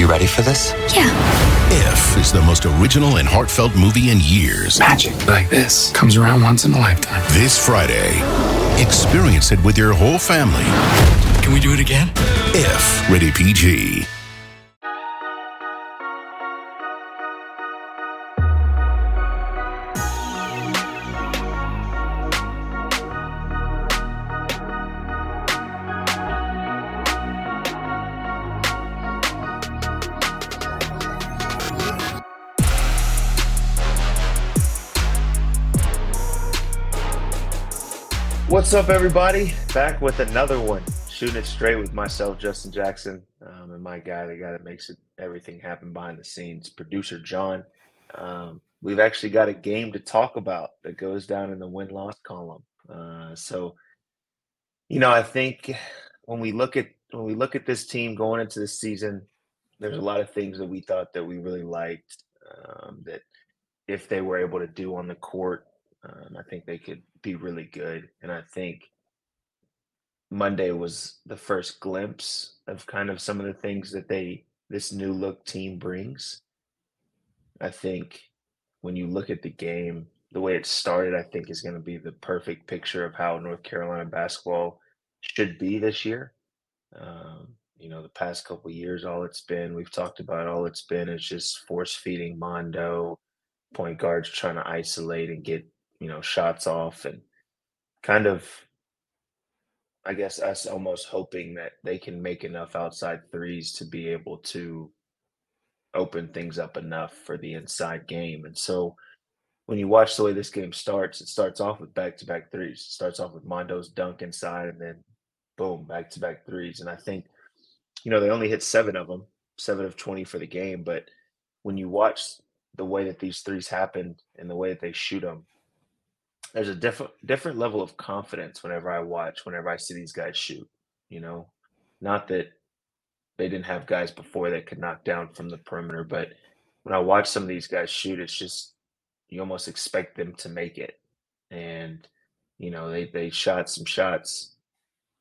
You ready for this? Yeah. If is the most original and heartfelt movie in years. Magic like this comes around once in a lifetime. This Friday, experience it with your whole family. Can we do it again? If rated PG. What's up, everybody? Back with another one. Shooting it straight with myself, Justin Jackson, um, and my guy, the guy that makes it everything happen behind the scenes, producer John. Um, we've actually got a game to talk about that goes down in the win loss column. Uh, so, you know, I think when we look at when we look at this team going into the season, there's a lot of things that we thought that we really liked um, that if they were able to do on the court, um, I think they could be really good. And I think Monday was the first glimpse of kind of some of the things that they this new look team brings. I think when you look at the game, the way it started, I think is going to be the perfect picture of how North Carolina basketball should be this year. Um, you know, the past couple years, all it's been, we've talked about all it's been is just force feeding Mondo, point guards trying to isolate and get, you know, shots off and kind of I guess us almost hoping that they can make enough outside threes to be able to open things up enough for the inside game. And so when you watch the way this game starts, it starts off with back to back threes. It starts off with Mondo's dunk inside and then boom, back to back threes. And I think, you know, they only hit seven of them, seven of 20 for the game. But when you watch the way that these threes happen and the way that they shoot them, there's a different different level of confidence whenever I watch, whenever I see these guys shoot. You know, not that they didn't have guys before that could knock down from the perimeter, but when I watch some of these guys shoot, it's just you almost expect them to make it. And you know, they they shot some shots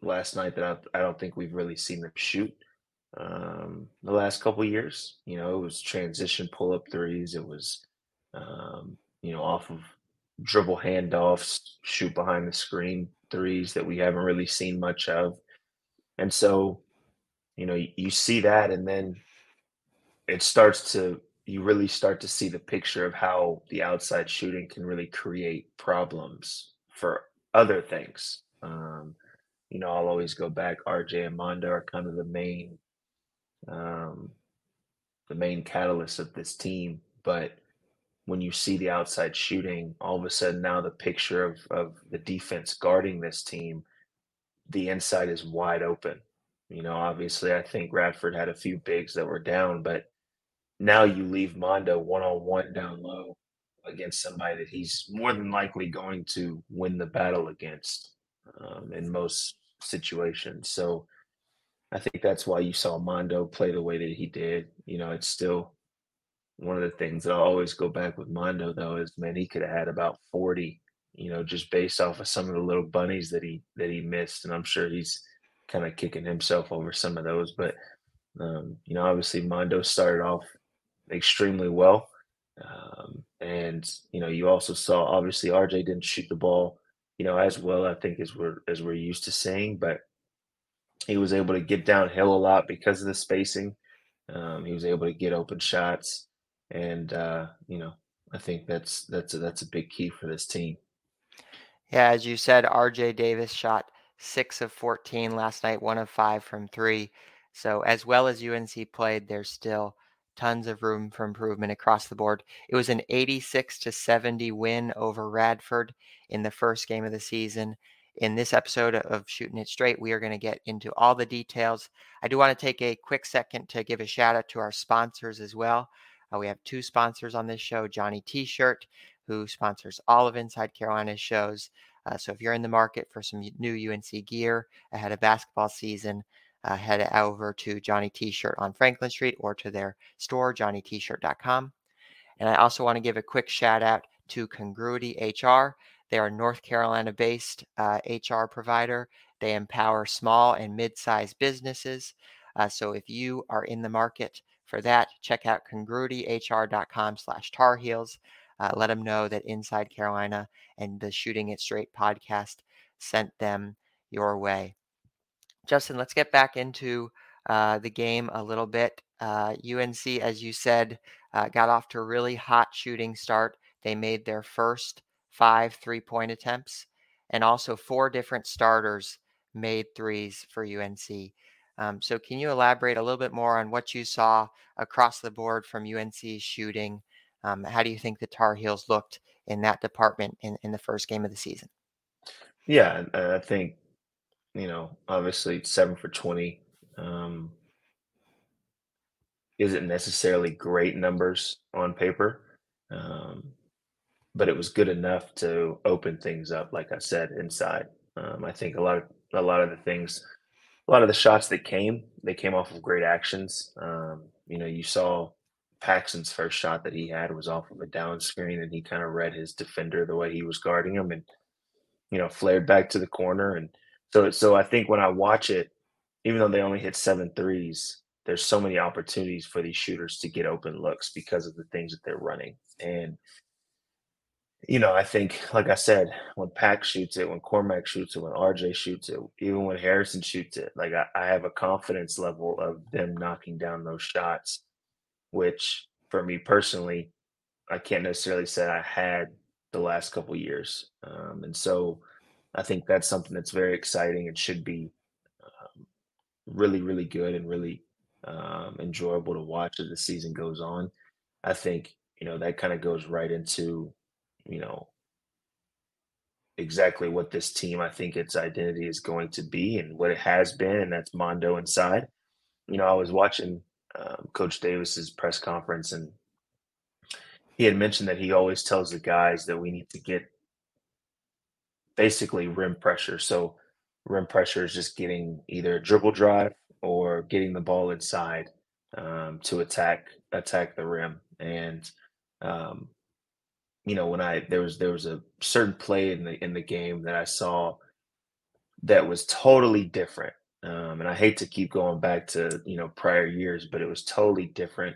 last night that I, I don't think we've really seen them shoot um, the last couple years. You know, it was transition pull up threes. It was um, you know off of dribble handoffs, shoot behind the screen threes that we haven't really seen much of. And so, you know, you, you see that, and then it starts to, you really start to see the picture of how the outside shooting can really create problems for other things. Um, you know, I'll always go back. RJ and Mondo are kind of the main, um, the main catalyst of this team, but when you see the outside shooting, all of a sudden now the picture of, of the defense guarding this team, the inside is wide open. You know, obviously, I think Radford had a few bigs that were down, but now you leave Mondo one on one down low against somebody that he's more than likely going to win the battle against um, in most situations. So I think that's why you saw Mondo play the way that he did. You know, it's still one of the things that I always go back with Mondo though is man, he could have had about 40, you know, just based off of some of the little bunnies that he that he missed. And I'm sure he's kind of kicking himself over some of those. But um, you know, obviously Mondo started off extremely well. Um, and you know, you also saw obviously RJ didn't shoot the ball, you know, as well, I think as we're as we're used to seeing, but he was able to get downhill a lot because of the spacing. Um, he was able to get open shots and uh, you know, I think that's that's a, that's a big key for this team. Yeah, as you said, R.J. Davis shot six of fourteen last night, one of five from three. So as well as UNC played, there's still tons of room for improvement across the board. It was an 86 to 70 win over Radford in the first game of the season. In this episode of Shooting It Straight, we are going to get into all the details. I do want to take a quick second to give a shout out to our sponsors as well. Uh, we have two sponsors on this show Johnny T shirt, who sponsors all of Inside Carolina's shows. Uh, so if you're in the market for some new UNC gear ahead of basketball season, uh, head over to Johnny T shirt on Franklin Street or to their store, johnnytshirt.com. And I also want to give a quick shout out to Congruity HR. They are a North Carolina based uh, HR provider. They empower small and mid sized businesses Uh, so if you are in the market for that, check out congruityhr.com slash Tar Heels. Uh, let them know that Inside Carolina and the Shooting It Straight podcast sent them your way. Justin, let's get back into uh, the game a little bit. Uh, UNC, as you said, uh, got off to a really hot shooting start. They made their first five three point attempts, and also four different starters made threes for UNC. Um, so, can you elaborate a little bit more on what you saw across the board from UNC's shooting? Um, how do you think the Tar Heels looked in that department in, in the first game of the season? Yeah, I think, you know, obviously seven for 20 um, isn't necessarily great numbers on paper, um, but it was good enough to open things up, like I said, inside. Um, I think a lot of a lot of the things a lot of the shots that came, they came off of great actions. Um, you know, you saw Paxson's first shot that he had was off of a down screen, and he kind of read his defender the way he was guarding him, and you know, flared back to the corner. And so, so I think when I watch it, even though they only hit seven threes, there's so many opportunities for these shooters to get open looks because of the things that they're running. And you know, I think, like I said, when Pack shoots it, when Cormac shoots it, when RJ shoots it, even when Harrison shoots it, like I, I have a confidence level of them knocking down those shots, which for me personally, I can't necessarily say I had the last couple years. Um, and so I think that's something that's very exciting and should be um, really, really good and really um, enjoyable to watch as the season goes on. I think, you know, that kind of goes right into you know, exactly what this team, I think its identity is going to be and what it has been, and that's Mondo inside. You know, I was watching um, Coach Davis's press conference, and he had mentioned that he always tells the guys that we need to get basically rim pressure. So rim pressure is just getting either a dribble drive or getting the ball inside um, to attack attack the rim. And um, you know, when I there was there was a certain play in the in the game that I saw that was totally different. Um, and I hate to keep going back to you know prior years, but it was totally different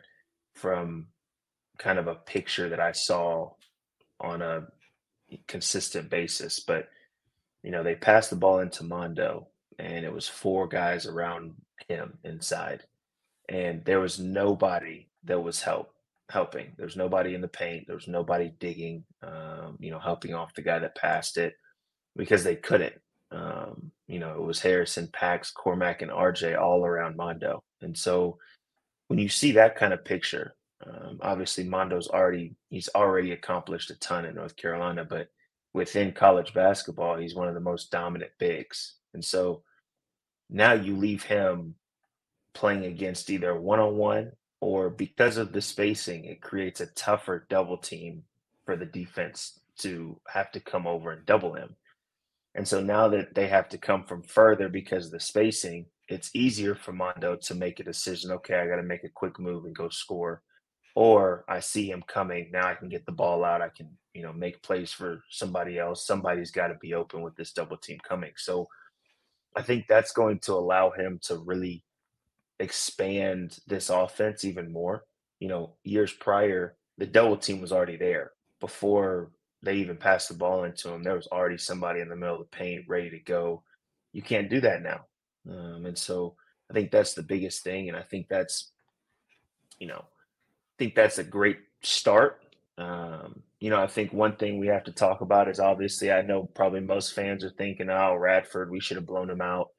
from kind of a picture that I saw on a consistent basis. But you know, they passed the ball into Mondo, and it was four guys around him inside, and there was nobody that was help helping. There's nobody in the paint. There's nobody digging, um, you know, helping off the guy that passed it because they couldn't. Um, you know, it was Harrison, Pax, Cormac, and RJ all around Mondo. And so when you see that kind of picture, um, obviously Mondo's already he's already accomplished a ton in North Carolina, but within college basketball, he's one of the most dominant bigs. And so now you leave him playing against either one on one or because of the spacing, it creates a tougher double team for the defense to have to come over and double him. And so now that they have to come from further because of the spacing, it's easier for Mondo to make a decision. Okay, I got to make a quick move and go score. Or I see him coming. Now I can get the ball out. I can, you know, make plays for somebody else. Somebody's got to be open with this double team coming. So I think that's going to allow him to really expand this offense even more. You know, years prior, the double team was already there before they even passed the ball into him. There was already somebody in the middle of the paint ready to go. You can't do that now. Um, and so I think that's the biggest thing. And I think that's, you know, I think that's a great start. Um, you know, I think one thing we have to talk about is obviously I know probably most fans are thinking, oh, Radford, we should have blown him out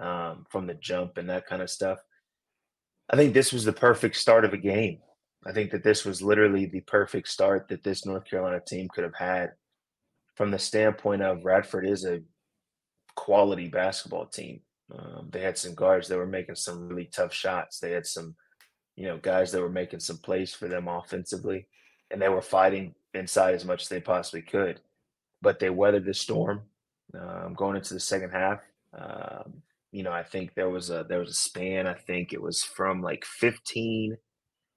um, from the jump and that kind of stuff. I think this was the perfect start of a game. I think that this was literally the perfect start that this North Carolina team could have had from the standpoint of Radford is a quality basketball team. Um, they had some guards that were making some really tough shots. They had some, you know, guys that were making some plays for them offensively, and they were fighting inside as much as they possibly could. But they weathered the storm um, going into the second half. Um, you know, I think there was a there was a span. I think it was from like 15.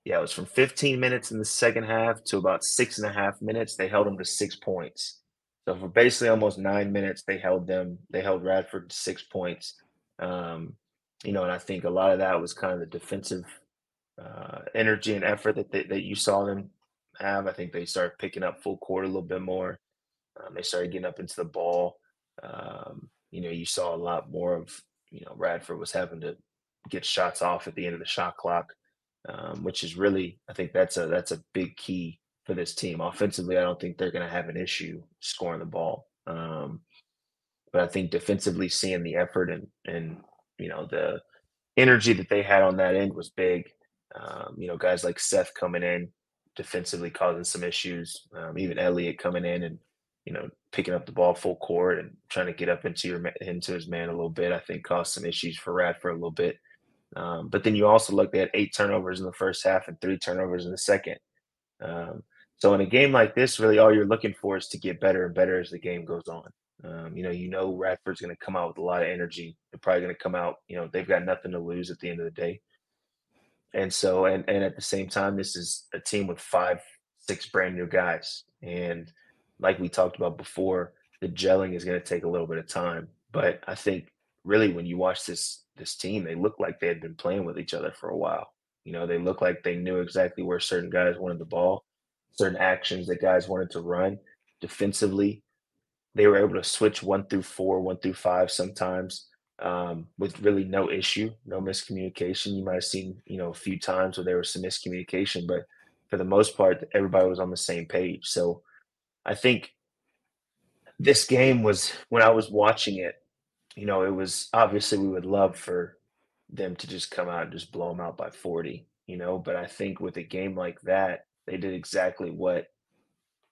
Yeah, it was from 15 minutes in the second half to about six and a half minutes. They held them to six points. So for basically almost nine minutes, they held them. They held Radford to six points. Um, you know, and I think a lot of that was kind of the defensive uh, energy and effort that they, that you saw them have. I think they started picking up full court a little bit more. Um, they started getting up into the ball. Um, you know, you saw a lot more of you know Radford was having to get shots off at the end of the shot clock, um, which is really I think that's a that's a big key for this team. Offensively, I don't think they're going to have an issue scoring the ball. Um, but I think defensively, seeing the effort and and you know the energy that they had on that end was big. Um, you know, guys like Seth coming in defensively causing some issues. Um, even Elliot coming in and you know picking up the ball full court and trying to get up into your into his man a little bit. I think caused some issues for Radford a little bit. Um, but then you also look at eight turnovers in the first half and three turnovers in the second. Um, so in a game like this, really all you're looking for is to get better and better as the game goes on. Um, you know, you know Radford's going to come out with a lot of energy. They're probably going to come out. You know, they've got nothing to lose at the end of the day. And so, and and at the same time, this is a team with five, six brand new guys. And like we talked about before, the gelling is going to take a little bit of time. But I think really when you watch this this team, they look like they had been playing with each other for a while. You know, they look like they knew exactly where certain guys wanted the ball, certain actions that guys wanted to run defensively. They were able to switch one through four, one through five sometimes um, with really no issue, no miscommunication. You might have seen, you know, a few times where there was some miscommunication, but for the most part, everybody was on the same page. So I think this game was when I was watching it, you know, it was obviously we would love for them to just come out and just blow them out by 40, you know, but I think with a game like that, they did exactly what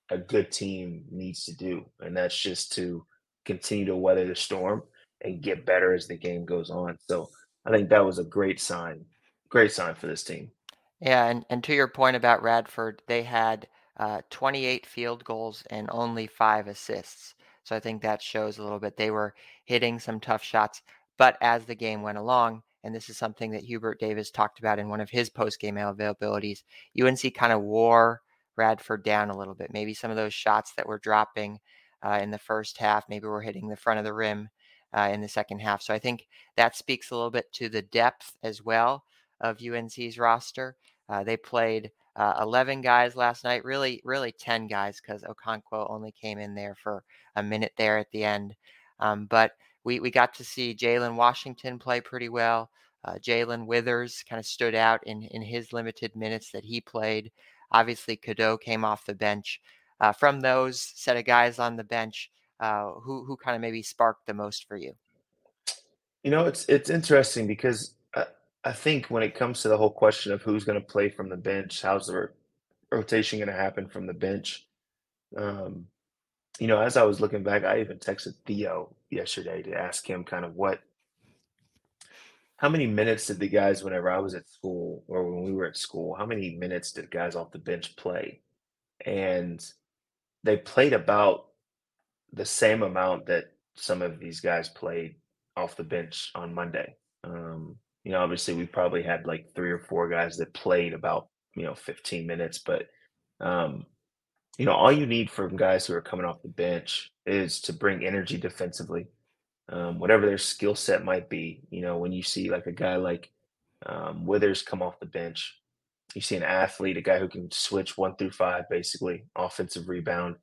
a good team needs to do, and that's just to continue to weather the storm and get better as the game goes on. So I think that was a great sign, great sign for this team. Yeah, and, and to your point about Radford, they had uh, 28 field goals and only five assists. So I think that shows a little bit. They were hitting some tough shots, but as the game went along, and this is something that Hubert Davis talked about in one of his post game availabilities, UNC kind of wore Radford down a little bit. Maybe some of those shots that were dropping uh, in the first half, maybe we're hitting the front of the rim uh, in the second half. So I think that speaks a little bit to the depth as well of UNC's roster. Uh, they played uh, 11 guys last night, really, really 10 guys because Okonkwo only came in there for a minute there at the end. Um, but we, we got to see Jalen Washington play pretty well. Uh, Jae'Lyn Withers kind of stood out in, in his limited minutes that he played. Obviously, Cadeau came off the bench. Uh, from those set of guys on the bench, uh, who who kind of maybe sparked the most for you? You know, it's it's interesting because I, think when it comes to the whole question of who's going to play from the bench, how's the rotation going to happen from the bench, um, you know, as I was looking back, I even texted Theo yesterday to ask him kind of what, how many minutes did the guys, whenever I was at school or when we were at school, how many minutes did guys off the bench play? And they played about the same amount that some of these guys played off the bench on Monday. Um, you know, obviously we probably had like three or four guys that played about, you know, 15 minutes, but um, you know, all you need from guys who are coming off the bench is to bring energy defensively. Um, whatever their skill set might be, you know, when you see like a guy like um, Withers come off the bench, you see an athlete, a guy who can switch one through five, basically offensive rebound,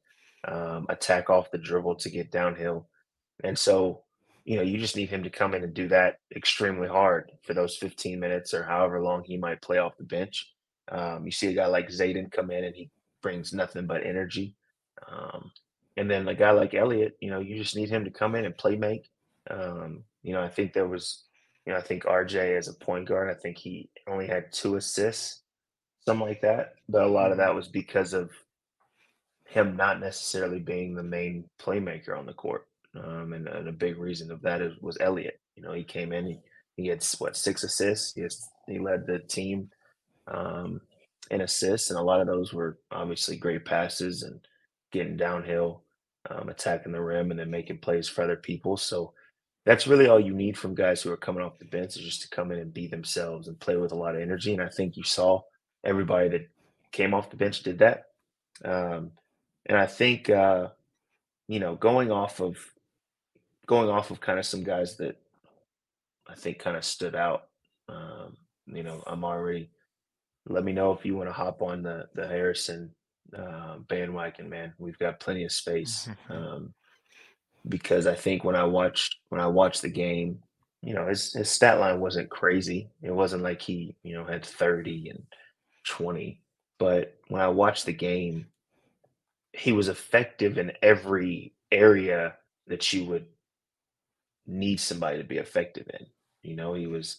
um, attack off the dribble to get downhill. And so, you know, you just need him to come in and do that extremely hard for those 15 minutes or however long he might play off the bench. Um, you see a guy like Zayden come in and he brings nothing but energy. Um, and then a guy like Elliot, you know, you just need him to come in and play make. Um, you know, I think there was, you know, I think RJ as a point guard, I think he only had two assists, something like that. But a lot of that was because of him not necessarily being the main playmaker on the court. Um, and, and, a big reason of that is, was Elliot. You know, he came in, he, he had what six assists. He, has, he led the team um, in assists, and a lot of those were obviously great passes and getting downhill, um, attacking the rim, and then making plays for other people. So that's really all you need from guys who are coming off the bench is just to come in and be themselves and play with a lot of energy. And I think you saw everybody that came off the bench did that. Um, and I think uh, you know going off of going off of kind of some guys that I think kind of stood out. Um, you know, I'm already. Let me know if you want to hop on the the Harrison uh, bandwagon, man. We've got plenty of space. Um, because I think when I watched when I watched the game, you know, his his stat line wasn't crazy. It wasn't like he, you know, had 30 and 20. But when I watched the game, he was effective in every area that you would need somebody to be effective in. You know, he was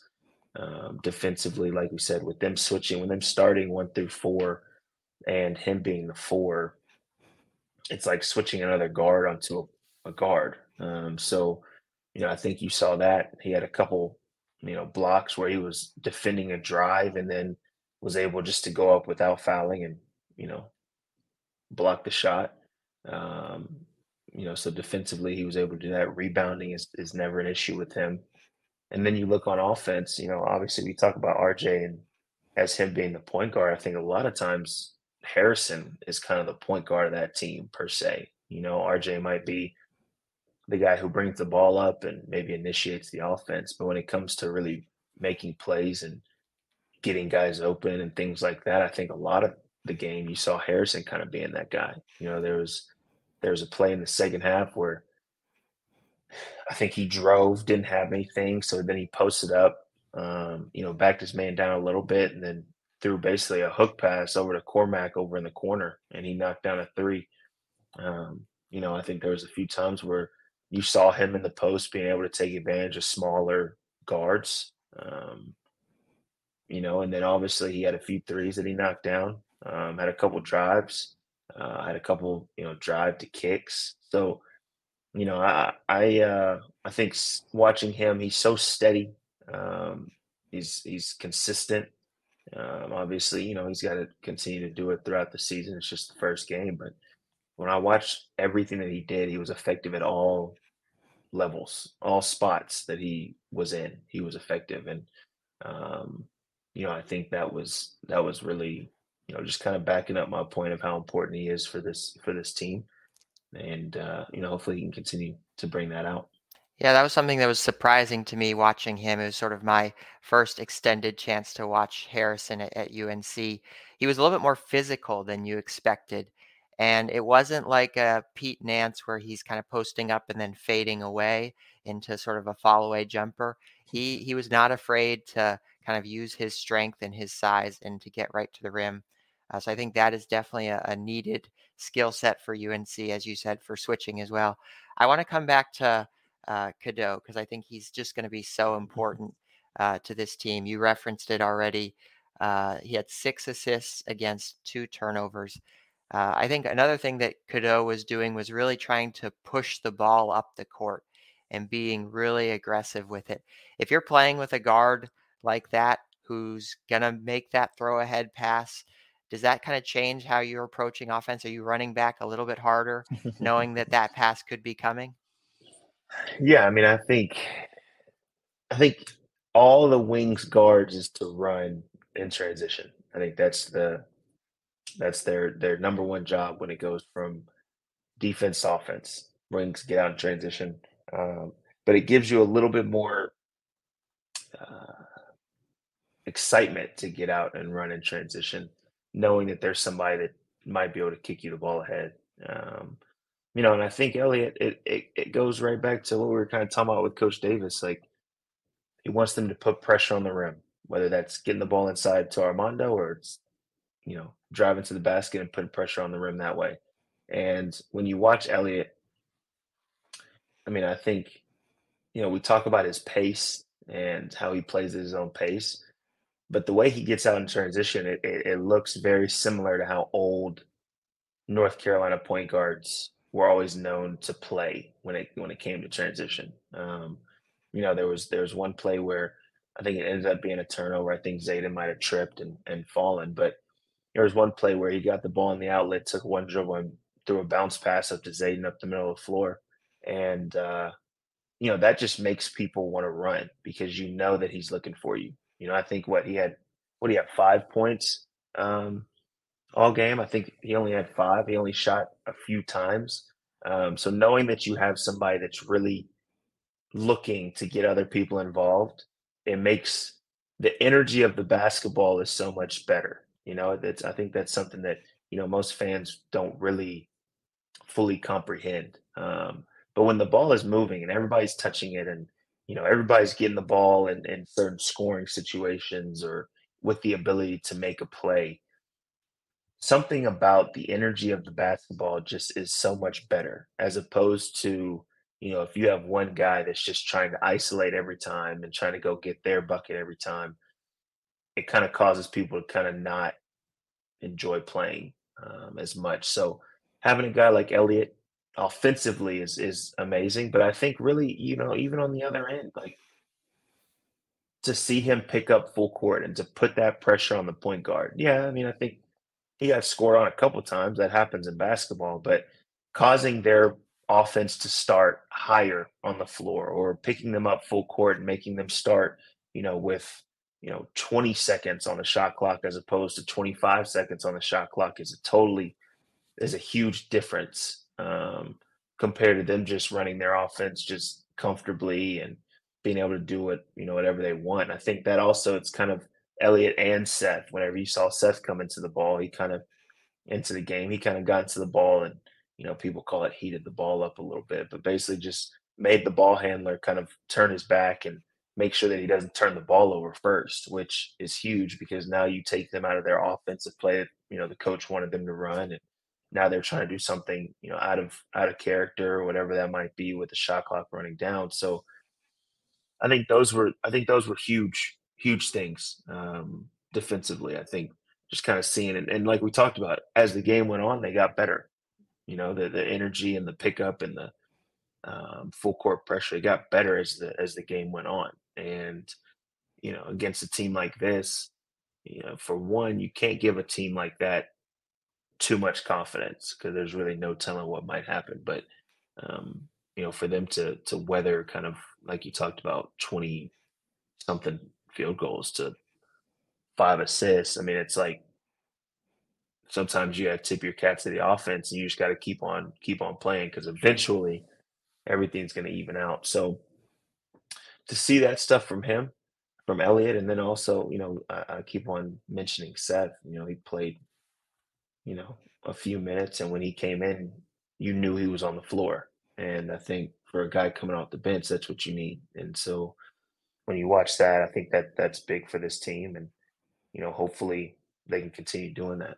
um, defensively, like we said, with them switching, with them starting one through four, and him being the four, it's like switching another guard onto a, a guard. Um, so, you know, I think you saw that he had a couple, you know, blocks where he was defending a drive and then was able just to go up without fouling and you know block the shot. Um, you know, so defensively he was able to do that. Rebounding is is never an issue with him. And then you look on offense. You know, obviously we talk about RJ and as him being the point guard. I think a lot of times Harrison is kind of the point guard of that team per se. You know, RJ might be the guy who brings the ball up and maybe initiates the offense, but when it comes to really making plays and getting guys open and things like that. I think a lot of the game you saw Harrison kind of being that guy. You know, there was there was a play in the second half where I think he drove, didn't have anything, so then he posted up, um, you know, backed his man down a little bit, and then threw basically a hook pass over to Cormac over in the corner, and he knocked down a three. Um, you know, I think there was a few times where you saw him in the post being able to take advantage of smaller guards. Um, you know, and then obviously he had a few threes that he knocked down, um, had a couple drives, uh, had a couple, you know, drive to kicks. So, you know, I, I, uh, I think watching him, he's so steady. Um, he's, he's consistent. Um, obviously, you know, he's got to continue to do it throughout the season. It's just the first game, but when I watched everything that he did, he was effective at all levels, all spots that he was in. He was effective, and um, you know, I think that was that was really, you know, just kind of backing up my point of how important he is for this for this team, and uh, you know, hopefully he can continue to bring that out. Yeah, that was something that was surprising to me watching him. It was sort of my first extended chance to watch Harrison at, at UNC. He was a little bit more physical than you expected. And it wasn't like a Pete Nance where he's kind of posting up and then fading away into sort of a fall away jumper. He he was not afraid to kind of use his strength and his size and to get right to the rim. Uh, so I think that is definitely a, a needed skill set for UNC, as you said, for switching as well. I want to come back to uh, Cadeau because I think he's just going to be so important uh, to this team. You referenced it already. Uh, he had six assists against two turnovers. Uh, I think another thing that Cadeau was doing was really trying to push the ball up the court and being really aggressive with it. If you're playing with a guard like that who's going to make that throw ahead pass, does that kind of change how you're approaching offense? Are you running back a little bit harder, knowing that that pass could be coming? Yeah, I mean, I think, I think all the wings guards is to run in transition. I think that's the that's their their number one job when it goes from defense to offense. Wings get out in transition, um, but it gives you a little bit more uh, excitement to get out and run in transition, knowing that there's somebody that might be able to kick you the ball ahead. Um, you know, and I think Elliot, it, it it goes right back to what we were kind of talking about with Coach Davis. Like he wants them to put pressure on the rim, whether that's getting the ball inside to Armando or it's you know driving to the basket and putting pressure on the rim that way. And when you watch Elliot, I mean, I think you know we talk about his pace and how he plays at his own pace. But the way he gets out in transition, it, it, it looks very similar to how old North Carolina point guards were always known to play when it when it came to transition. Um, you know, there was there was one play where I think it ended up being a turnover. I think Zayden might have tripped and, and fallen, but there was one play where he got the ball in the outlet, took one dribble and threw a bounce pass up to Zayden up the middle of the floor. And uh, you know, that just makes people want to run because you know that he's looking for you. You know, I think what he had, what he had five points um, all game. I think he only had five. He only shot a few times. Um, so knowing that you have somebody that's really looking to get other people involved, it makes the energy of the basketball is so much better. You know, that's I think that's something that you know most fans don't really fully comprehend. Um, but when the ball is moving and everybody's touching it, and you know everybody's getting the ball in, in certain scoring situations or with the ability to make a play, something about the energy of the basketball just is so much better as opposed to you know if you have one guy that's just trying to isolate every time and trying to go get their bucket every time it kind of causes people to kind of not enjoy playing um, as much. So having a guy like elliot offensively is is amazing but i think really you know even on the other end like to see him pick up full court and to put that pressure on the point guard yeah i mean i think he got scored on a couple times. That happens in basketball, but causing their offense to start higher on the floor or picking them up full court and making them start, you know, with you know 20 seconds on the shot clock as opposed to 25 seconds on the shot clock is a totally is a huge difference um, compared to them just running their offense just comfortably and being able to do it, you know, whatever they want. I think that also it's kind of Elliot and Seth. Whenever you saw Seth come into the ball, he kind of into the game. He kind of got into the ball, and you know people call it heated the ball up a little bit, but basically just made the ball handler kind of turn his back and make sure that he doesn't turn the ball over first, which is huge because now you take them out of their offensive play. You know the coach wanted them to run, and now they're trying to do something you know out of out of character or whatever that might be with the shot clock running down. So I think those were I think those were huge huge things um, defensively. I think just kind of seeing it, and like we talked about, as the game went on, they got better. You know, the the energy and the pickup and the um, full court pressure got better as the as the game went on. And you know, against a team like this, you know, for one, you can't give a team like that too much confidence because there's really no telling what might happen. But um, you know, for them to to weather kind of like you talked about twenty something field goals to five assists. I mean, it's like sometimes you got to tip your cap to the offense, and you just got to keep on keep on playing because eventually everything's going to even out. So to see that stuff from him, from Elliot, and then also, you know, I, I keep on mentioning Seth. You know, he played, you know, a few minutes, and when he came in, you knew he was on the floor. And I think for a guy coming off the bench, that's what you need. And so when you watch that, I think that that's big for this team, and you know, hopefully they can continue doing that.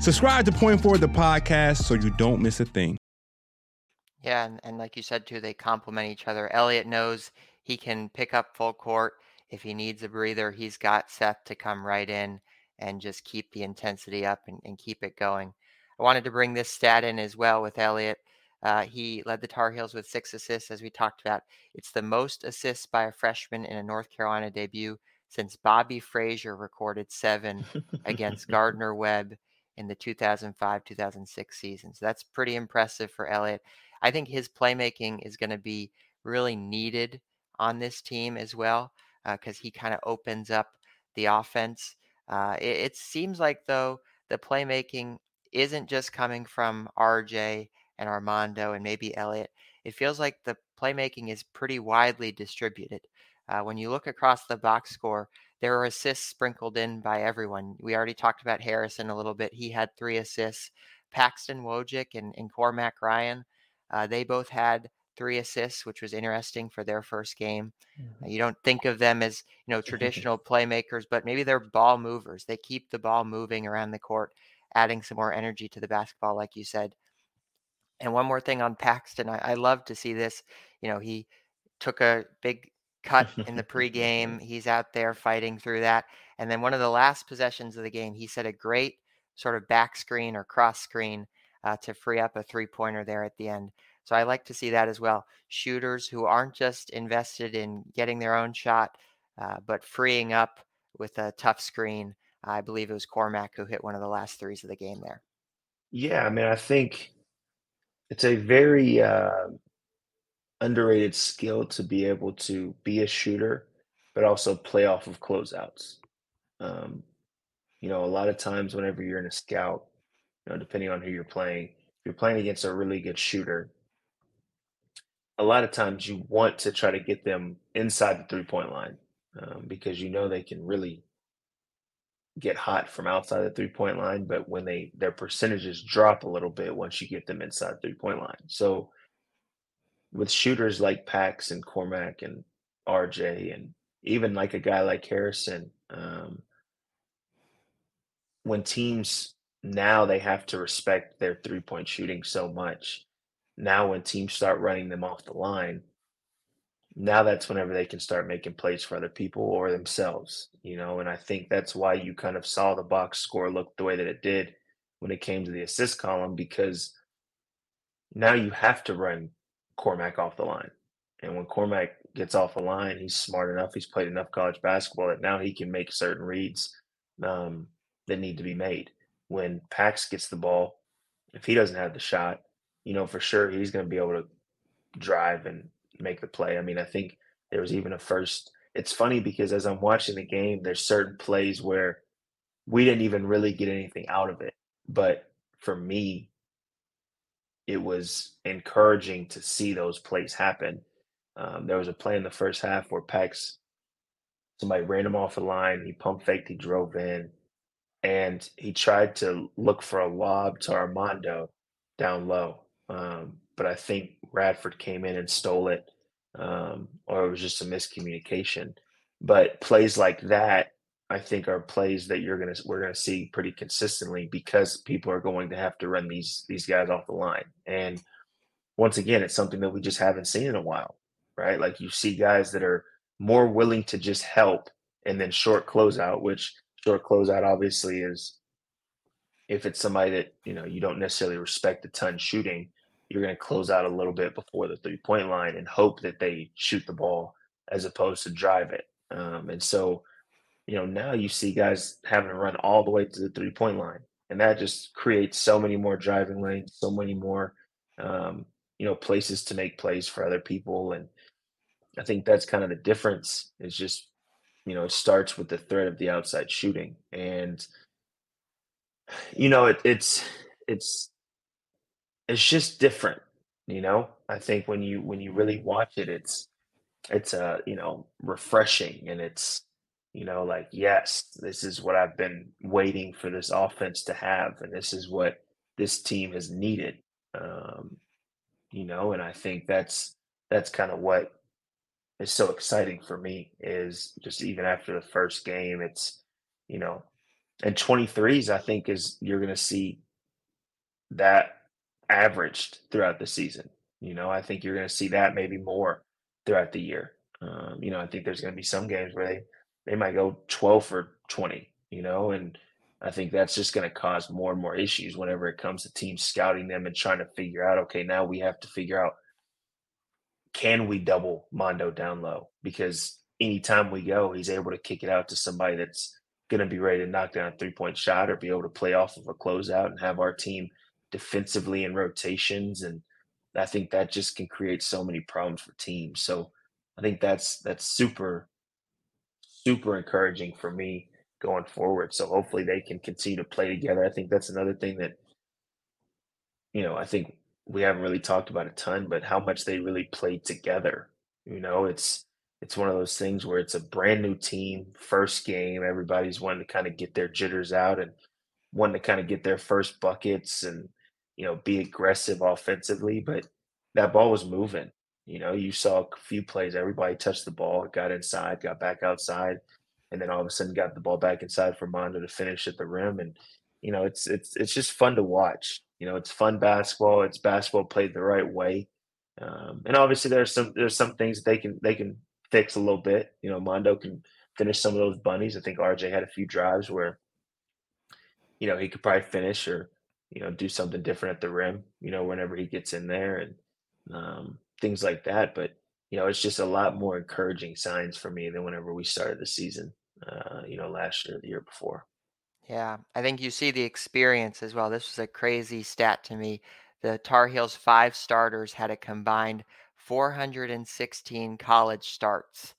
Subscribe to Point Forward the podcast so you don't miss a thing. Yeah, and, and like you said too, they complement each other. Elliot knows he can pick up full court. If he needs a breather, he's got Seth to come right in and just keep the intensity up and, and keep it going. I wanted to bring this stat in as well with Elliot. Uh, he led the Tar Heels with six assists, as we talked about. It's the most assists by a freshman in a North Carolina debut since Bobby Frasor recorded seven against Gardner Webb in the 2005 2006 season. So that's pretty impressive for Elliot. I think his playmaking is going to be really needed on this team as well because uh, he kind of opens up the offense. Uh, it, it, seems like, though, the playmaking isn't just coming from RJ and Armando and maybe Elliot. It feels like the playmaking is pretty widely distributed. Uh, when you look across the box score, there are assists sprinkled in by everyone. We already talked about Harrison a little bit. He had three assists. Paxson Wojcik and, and Cormac Ryan, uh, they both had three assists, which was interesting for their first game. Mm-hmm. you don't think of them as you know traditional playmakers, but maybe they're ball movers. They keep the ball moving around the court, adding some more energy to the basketball, like you said. And one more thing on Paxton, I, I love to see this. You know, he took a big cut in the pregame. He's out there fighting through that. And then one of the last possessions of the game, he set a great sort of back screen or cross screen uh, to free up a three pointer there at the end. So I like to see that as well. Shooters who aren't just invested in getting their own shot, uh, but freeing up with a tough screen. I believe it was Cormac who hit one of the last threes of the game there. Yeah, I mean, I think it's a very uh, underrated skill to be able to be a shooter, but also play off of closeouts. Um, you know, a lot of times whenever you're in a scout, you know, depending on who you're playing, if you're playing against a really good shooter, a lot of times you want to try to get them inside the three point line um, because you know they can really get hot from outside the three point line, but when they their percentages drop a little bit once you get them inside the three point line. So with shooters like Pax and Cormac and RJ and even like a guy like Harrison, um, when teams now they have to respect their three point shooting so much. Now when teams start running them off the line, now that's whenever they can start making plays for other people or themselves, you know. And I think that's why you kind of saw the box score look the way that it did when it came to the assist column because now you have to run Cormac off the line. And when Cormac gets off the line, he's smart enough, he's played enough college basketball that now he can make certain reads um, that need to be made. When Pax gets the ball, if he doesn't have the shot, you know for sure he's going to be able to drive and make the play. I mean, I think there was even a first. It's funny because as I'm watching the game, there's certain plays where we didn't even really get anything out of it. But for me, it was encouraging to see those plays happen. Um, there was a play in the first half where Pax, somebody ran him off the line. He pump faked, he drove in, and he tried to look for a lob to Armando down low. Um, but I think Radford came in and stole it, um, or it was just a miscommunication. But plays like that, I think, are plays that you're gonna we're gonna see pretty consistently because people are going to have to run these these guys off the line. And once again, it's something that we just haven't seen in a while, right? Like you see guys that are more willing to just help and then short closeout, which short closeout obviously is if it's somebody that you know you don't necessarily respect a ton shooting you're to close out a little bit before the three point line and hope that they shoot the ball as opposed to drive it. Um, and so, you know, now you see guys having to run all the way to the three point line. And that just creates so many more driving lanes, so many more, um, you know, places to make plays for other people. And I think that's kind of the difference. Is just, you know, it starts with the threat of the outside shooting. And, you know, it, it's, it's, it's just different you know i think when you when you really watch it it's it's uh you know refreshing and it's you know like yes this is what i've been waiting for this offense to have and this is what this team has needed um you know and i think that's that's kind of what is so exciting for me is just even after the first game it's you know and 23s i think is you're going to see that averaged throughout the season. You know, I think you're going to see that maybe more throughout the year. Um, you know, I think there's going to be some games where they they might go 12 for 20. You know, and I think that's just going to cause more and more issues whenever it comes to teams scouting them and trying to figure out. Okay, now we have to figure out can we double Mondo down low because anytime we go, he's able to kick it out to somebody that's going to be ready to knock down a three point shot or be able to play off of a closeout and have our team defensively in rotations and I think that just can create so many problems for teams. So I think that's that's super super encouraging for me going forward. So hopefully they can continue to play together. I think that's another thing that you know, I think we haven't really talked about a ton, but how much they really played together. You know, it's it's one of those things where it's a brand new team, first game, everybody's wanting to kind of get their jitters out and wanting to kind of get their first buckets and you know, be aggressive offensively, but that ball was moving. You know, you saw a few plays, everybody touched the ball, got inside, got back outside, and then all of a sudden got the ball back inside for Mondo to finish at the rim. And, you know, it's it's it's just fun to watch. You know, it's fun basketball. It's basketball played the right way. Um, and obviously there's some there's some things they can they can fix a little bit. You know, Mondo can finish some of those bunnies. I think RJ had a few drives where, you know, he could probably finish or you know, do something different at the rim, you know, whenever he gets in there and um, things like that. But you know, it's just a lot more encouraging signs for me than whenever we started the season, uh, you know, last year, the year before. Yeah, I think you see the experience as well. This was a crazy stat to me. The Tar Heels five starters had a combined 416 college starts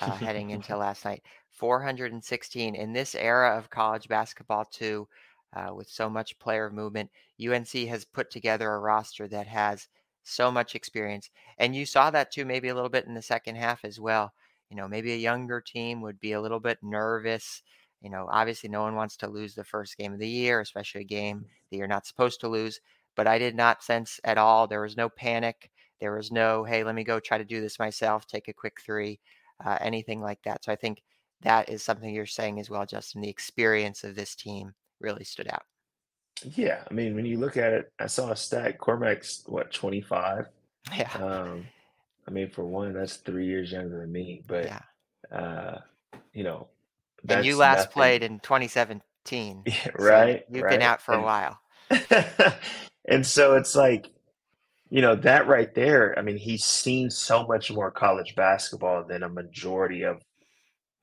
uh, heading into last night. 416 in this era of college basketball, too, uh, with so much player movement. UNC has put together a roster that has so much experience, and you saw that too, maybe a little bit in the second half as well. You know, maybe a younger team would be a little bit nervous you know, obviously, no one wants to lose the first game of the year, especially a game that you're not supposed to lose. But I did not sense at all. There was no panic. There was no, hey, let me go try to do this myself, take a quick three, uh, anything like that. So I think that is something you're saying as well, Justin. The experience of this team really stood out. Yeah. I mean, when you look at it, I saw a stat Cormac's what, 25? Yeah. Um, I mean, for one, that's three years younger than me. But, yeah. uh, you know, and you last nothing. played in 2017. Yeah, right. So you've right. been out for and, a while. and so it's like, you know, that right there, I mean, he's seen so much more college basketball than a majority of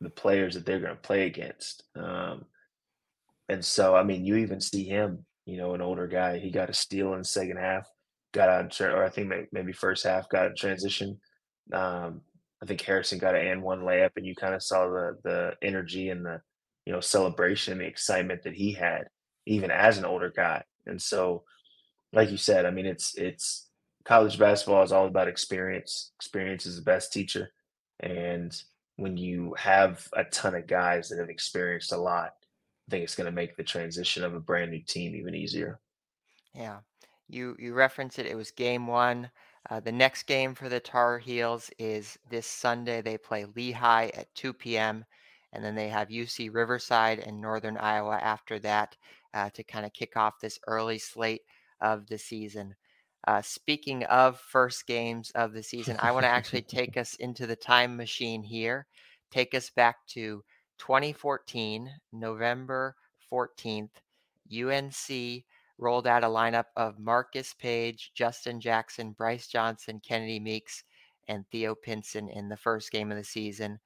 the players that they're going to play against. Um, and so, I mean, you even see him, you know, an older guy, he got a steal in the second half, got out, or I think maybe first half, got a transition. Um, I think Harrison got an and one layup, and you kind of saw the the energy and the you know celebration, and the excitement that he had, even as an older guy. And so, like you said, I mean, it's it's college basketball is all about experience. Experience is the best teacher, and when you have a ton of guys that have experienced a lot, I think it's going to make the transition of a brand new team even easier. Yeah, you you referenced it. It was game one. Uh, the next game for the Tar Heels is this Sunday. They play Lehigh at 2 p.m. And then they have UC Riverside and Northern Iowa after that uh, to kind of kick off this early slate of the season. Uh, speaking of first games of the season, I want to actually take us into the time machine here, take us back to 2014, November 14th. UNC rolled out a lineup of Marcus Paige, Justin Jackson, Brice Johnson, Kennedy Meeks, and Theo Pinson in the first game of the season.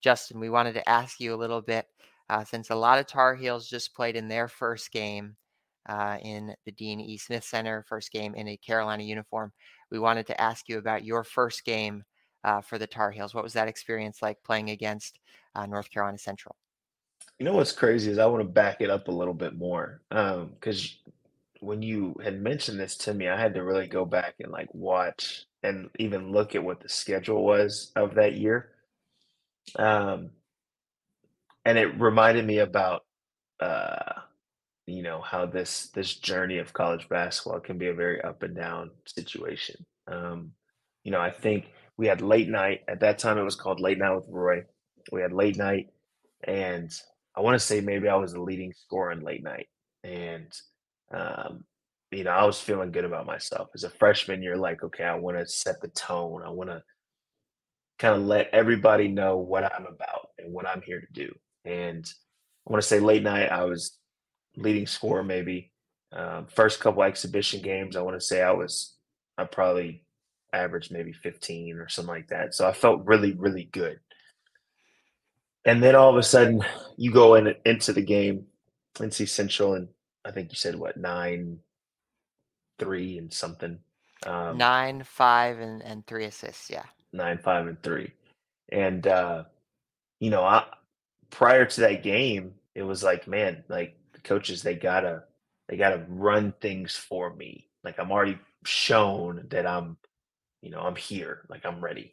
Justin, we wanted to ask you a little bit uh, since a lot of Tar Heels just played in their first game uh, in the Dean E. Smith Center, first game in a Carolina uniform. We wanted to ask you about your first game uh, for the Tar Heels. What was that experience like playing against North Carolina Central? You know what's crazy is I want to back it up a little bit more because um, when you had mentioned this to me, I had to really go back and like watch and even look at what the schedule was of that year. Um, and it reminded me about, uh, you know, how this this journey of college basketball can be a very up and down situation. Um, you know, I think we had late night at that time. It was called Late Night with Roy. We had late night, and I want to say maybe I was the leading scorer in late night, and um, you know, I was feeling good about myself. As a freshman, you're like, okay, I want to set the tone. I want to kind of let everybody know what I'm about and what I'm here to do. And I want to say late night, I was leading scorer maybe. Um, first couple exhibition games, I want to say I was, I probably averaged maybe 15 or something like that. So I felt really, really good. And then all of a sudden, you go in into the game, NC Central, and I think you said what nine, three, and something. Um, nine, five, and and three assists. Yeah, nine, five, and three. And uh, you know, I prior to that game, it was like, man, like the coaches, they gotta they gotta run things for me. Like I'm already shown that I'm, you know, I'm here, like I'm ready.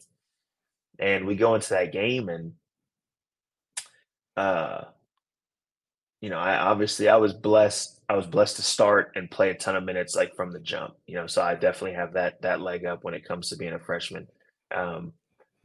And we go into that game and uh you know, I obviously I was blessed. I was blessed to start and play a ton of minutes like from the jump. You know, so I definitely have that that leg up when it comes to being a freshman. Um,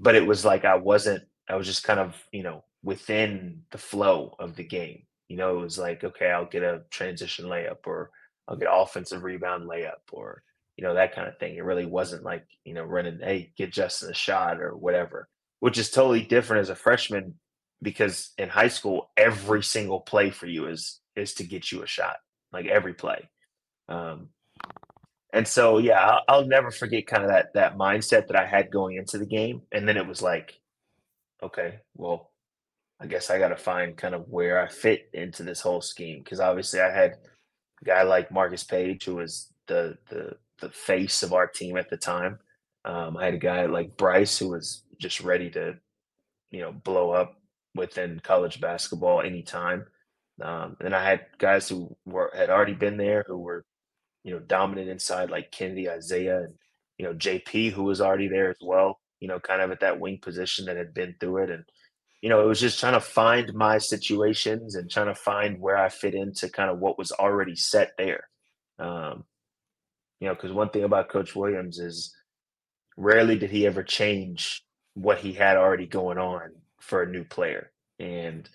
but it was like I wasn't. I was just kind of you know within the flow of the game. You know, it was like okay, I'll get a transition layup or I'll get offensive rebound layup or you know that kind of thing. It really wasn't like you know running, hey, get Justin a shot or whatever, which is totally different as a freshman because in high school every single play for you is is to get you a shot like every play um And so, yeah, I'll, I'll never forget kind of that that mindset that I had going into the game. And then it was like, okay, well, I guess I got to find kind of where I fit into this whole scheme because obviously I had a guy like Marcus Paige who was the the the face of our team at the time. Um, I had a guy like Brice who was just ready to, you know, blow up within college basketball anytime. Um, and I had guys who were had already been there who were, you know, dominant inside like Kennedy, Isaiah, and you know JP who was already there as well. You know, kind of at that wing position that had been through it, and you know, it was just trying to find my situations and trying to find where I fit into kind of what was already set there. Um, you know, because one thing about Coach Williams is rarely did he ever change what he had already going on for a new player, and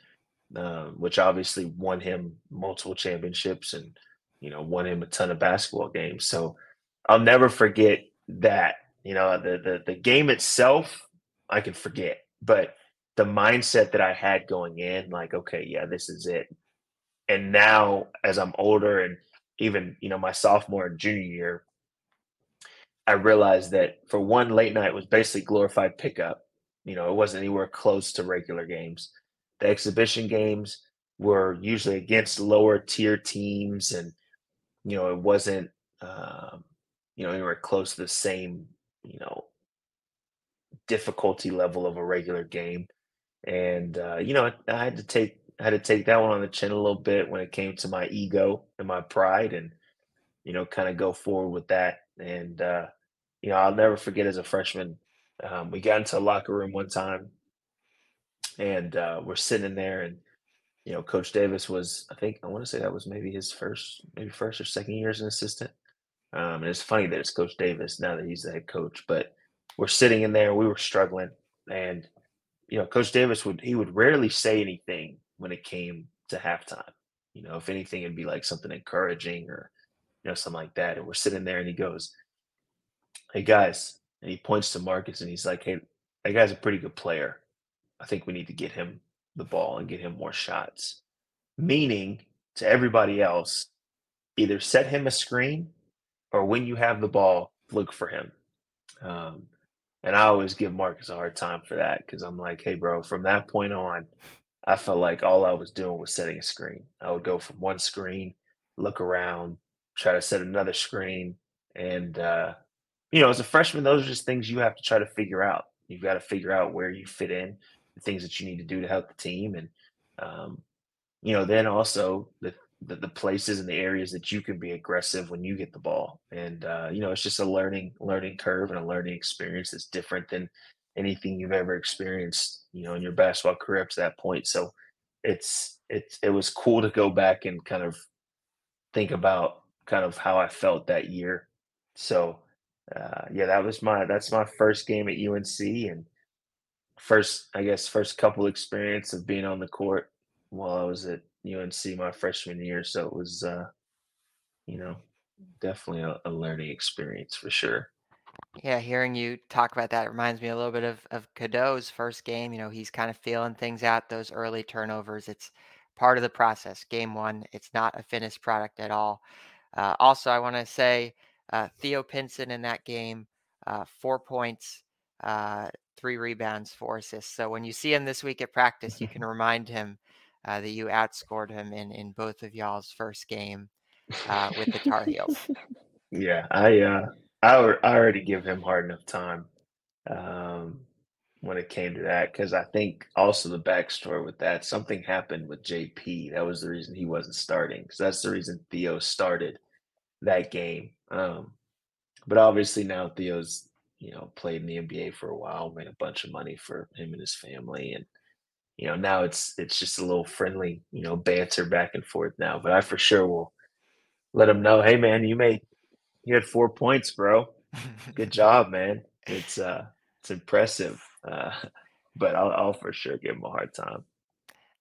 um, which obviously won him multiple championships and you know won him a ton of basketball games. So I'll never forget that. You know, the the the game itself I can forget, but the mindset that I had going in, like, okay, yeah, this is it. And now as I'm older and even, you know, my sophomore and junior year, I realized that for one, late night was basically glorified pickup. You know, it wasn't anywhere close to regular games. The exhibition games were usually against lower tier teams, and you know, it wasn't um, you know anywhere close to the same you know difficulty level of a regular game. And uh, you know, I had to take I had to take that one on the chin a little bit when it came to my ego and my pride, and you know, kind of go forward with that. And uh, you know, I'll never forget as a freshman, um, we got into a locker room one time, and uh, we're sitting in there, and you know, Coach Davis was, I think, I want to say that was maybe his first, maybe first or second year as an assistant. Um, and it's funny that it's Coach Davis now that he's the head coach, but we're sitting in there, we were struggling, and you know, Coach Davis would he would rarely say anything when it came to halftime. You know, if anything, it'd be like something encouraging or you know something like that. And we're sitting there, and he goes, "Hey guys," and he points to Marcus, and he's like, "Hey, that guy's a pretty good player. I think we need to get him the ball and get him more shots." Meaning to everybody else, either set him a screen or when you have the ball, look for him. Um, and I always give Marcus a hard time for that because I'm like, hey, bro, from that point on, I felt like all I was doing was setting a screen. I would go from one screen, look around, try to set another screen. And, uh, you know, as a freshman, those are just things you have to try to figure out. You've got to figure out where you fit in, the things that you need to do to help the team. And, um, you know, then also the the, the places and the areas that you can be aggressive when you get the ball. And uh, you know, it's just a learning learning curve and a learning experience that's different than anything you've ever experienced, you know, in your basketball career up to that point. So it's it's it was cool to go back and kind of think about kind of how I felt that year. So uh, yeah, that was my that's my first game at UNC and first I guess first couple experience of being on the court while I was at UNC my freshman year. So it was, uh, you know, definitely a, a, learning experience for sure. Yeah, hearing you talk about that reminds me a little bit of, of Cadeau's first game. You know, he's kind of feeling things out, those early turnovers. It's part of the process. Game one, it's not a finished product at all. Uh, also, I want to say uh, Theo Pinson in that game, uh, four points, uh, three rebounds, four assists. So when you see him this week at practice, you can remind him uh, that you outscored him in in both of y'all's first game uh, with the Tar Heels. Yeah, I uh, I, I already give him hard enough time um, when it came to that because I think also the backstory with that something happened with JP. That was the reason he wasn't starting. So that's the reason Theo started that game. Um, but obviously now Theo's you know played in the NBA for a while, made a bunch of money for him and his family, and you know now it's it's just a little friendly you know banter back and forth now but i for sure will let him know hey man you made you had four points bro. Good job man. It's uh it's impressive uh but i'll, I'll for sure give him a hard time.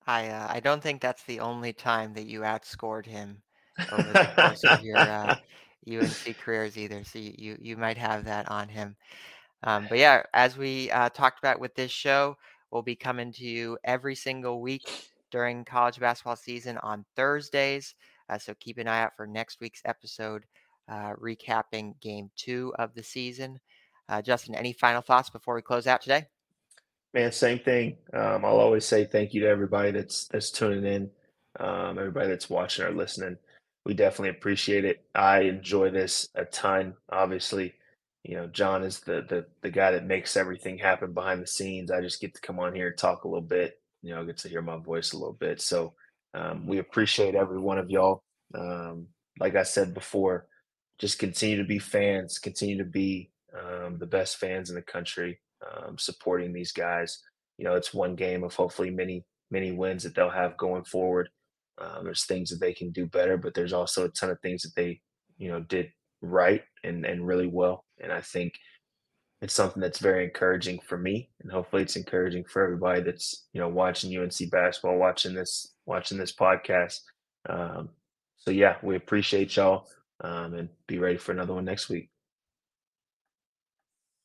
I uh, i don't think that's the only time that you outscored him over the course of your uh, unc careers either so you, you you might have that on him um, but yeah as we uh, talked about with this show we'll be coming to you every single week during college basketball season on Thursdays. Uh, so keep an eye out for next week's episode uh, recapping game two of the season. Uh, Justin, any final thoughts before we close out today? Man, same thing. Um, I'll always say thank you to everybody that's that's tuning in, um, everybody that's watching or listening. We definitely appreciate it. I enjoy this a ton. Obviously, you know, John is the the the guy that makes everything happen behind the scenes. I just get to come on here and talk a little bit. You know, get to hear my voice a little bit. So um, we appreciate every one of y'all. Um, like I said before, just continue to be fans, continue to be um, the best fans in the country um, supporting these guys. You know, it's one game of hopefully many many wins that they'll have going forward. Um, there's things that they can do better, but there's also a ton of things that they you know did right and and really well. And I think it's something that's very encouraging for me, and hopefully it's encouraging for everybody that's you know watching UNC basketball, watching this watching this podcast. Um, so yeah, we appreciate y'all, um, and be ready for another one next week.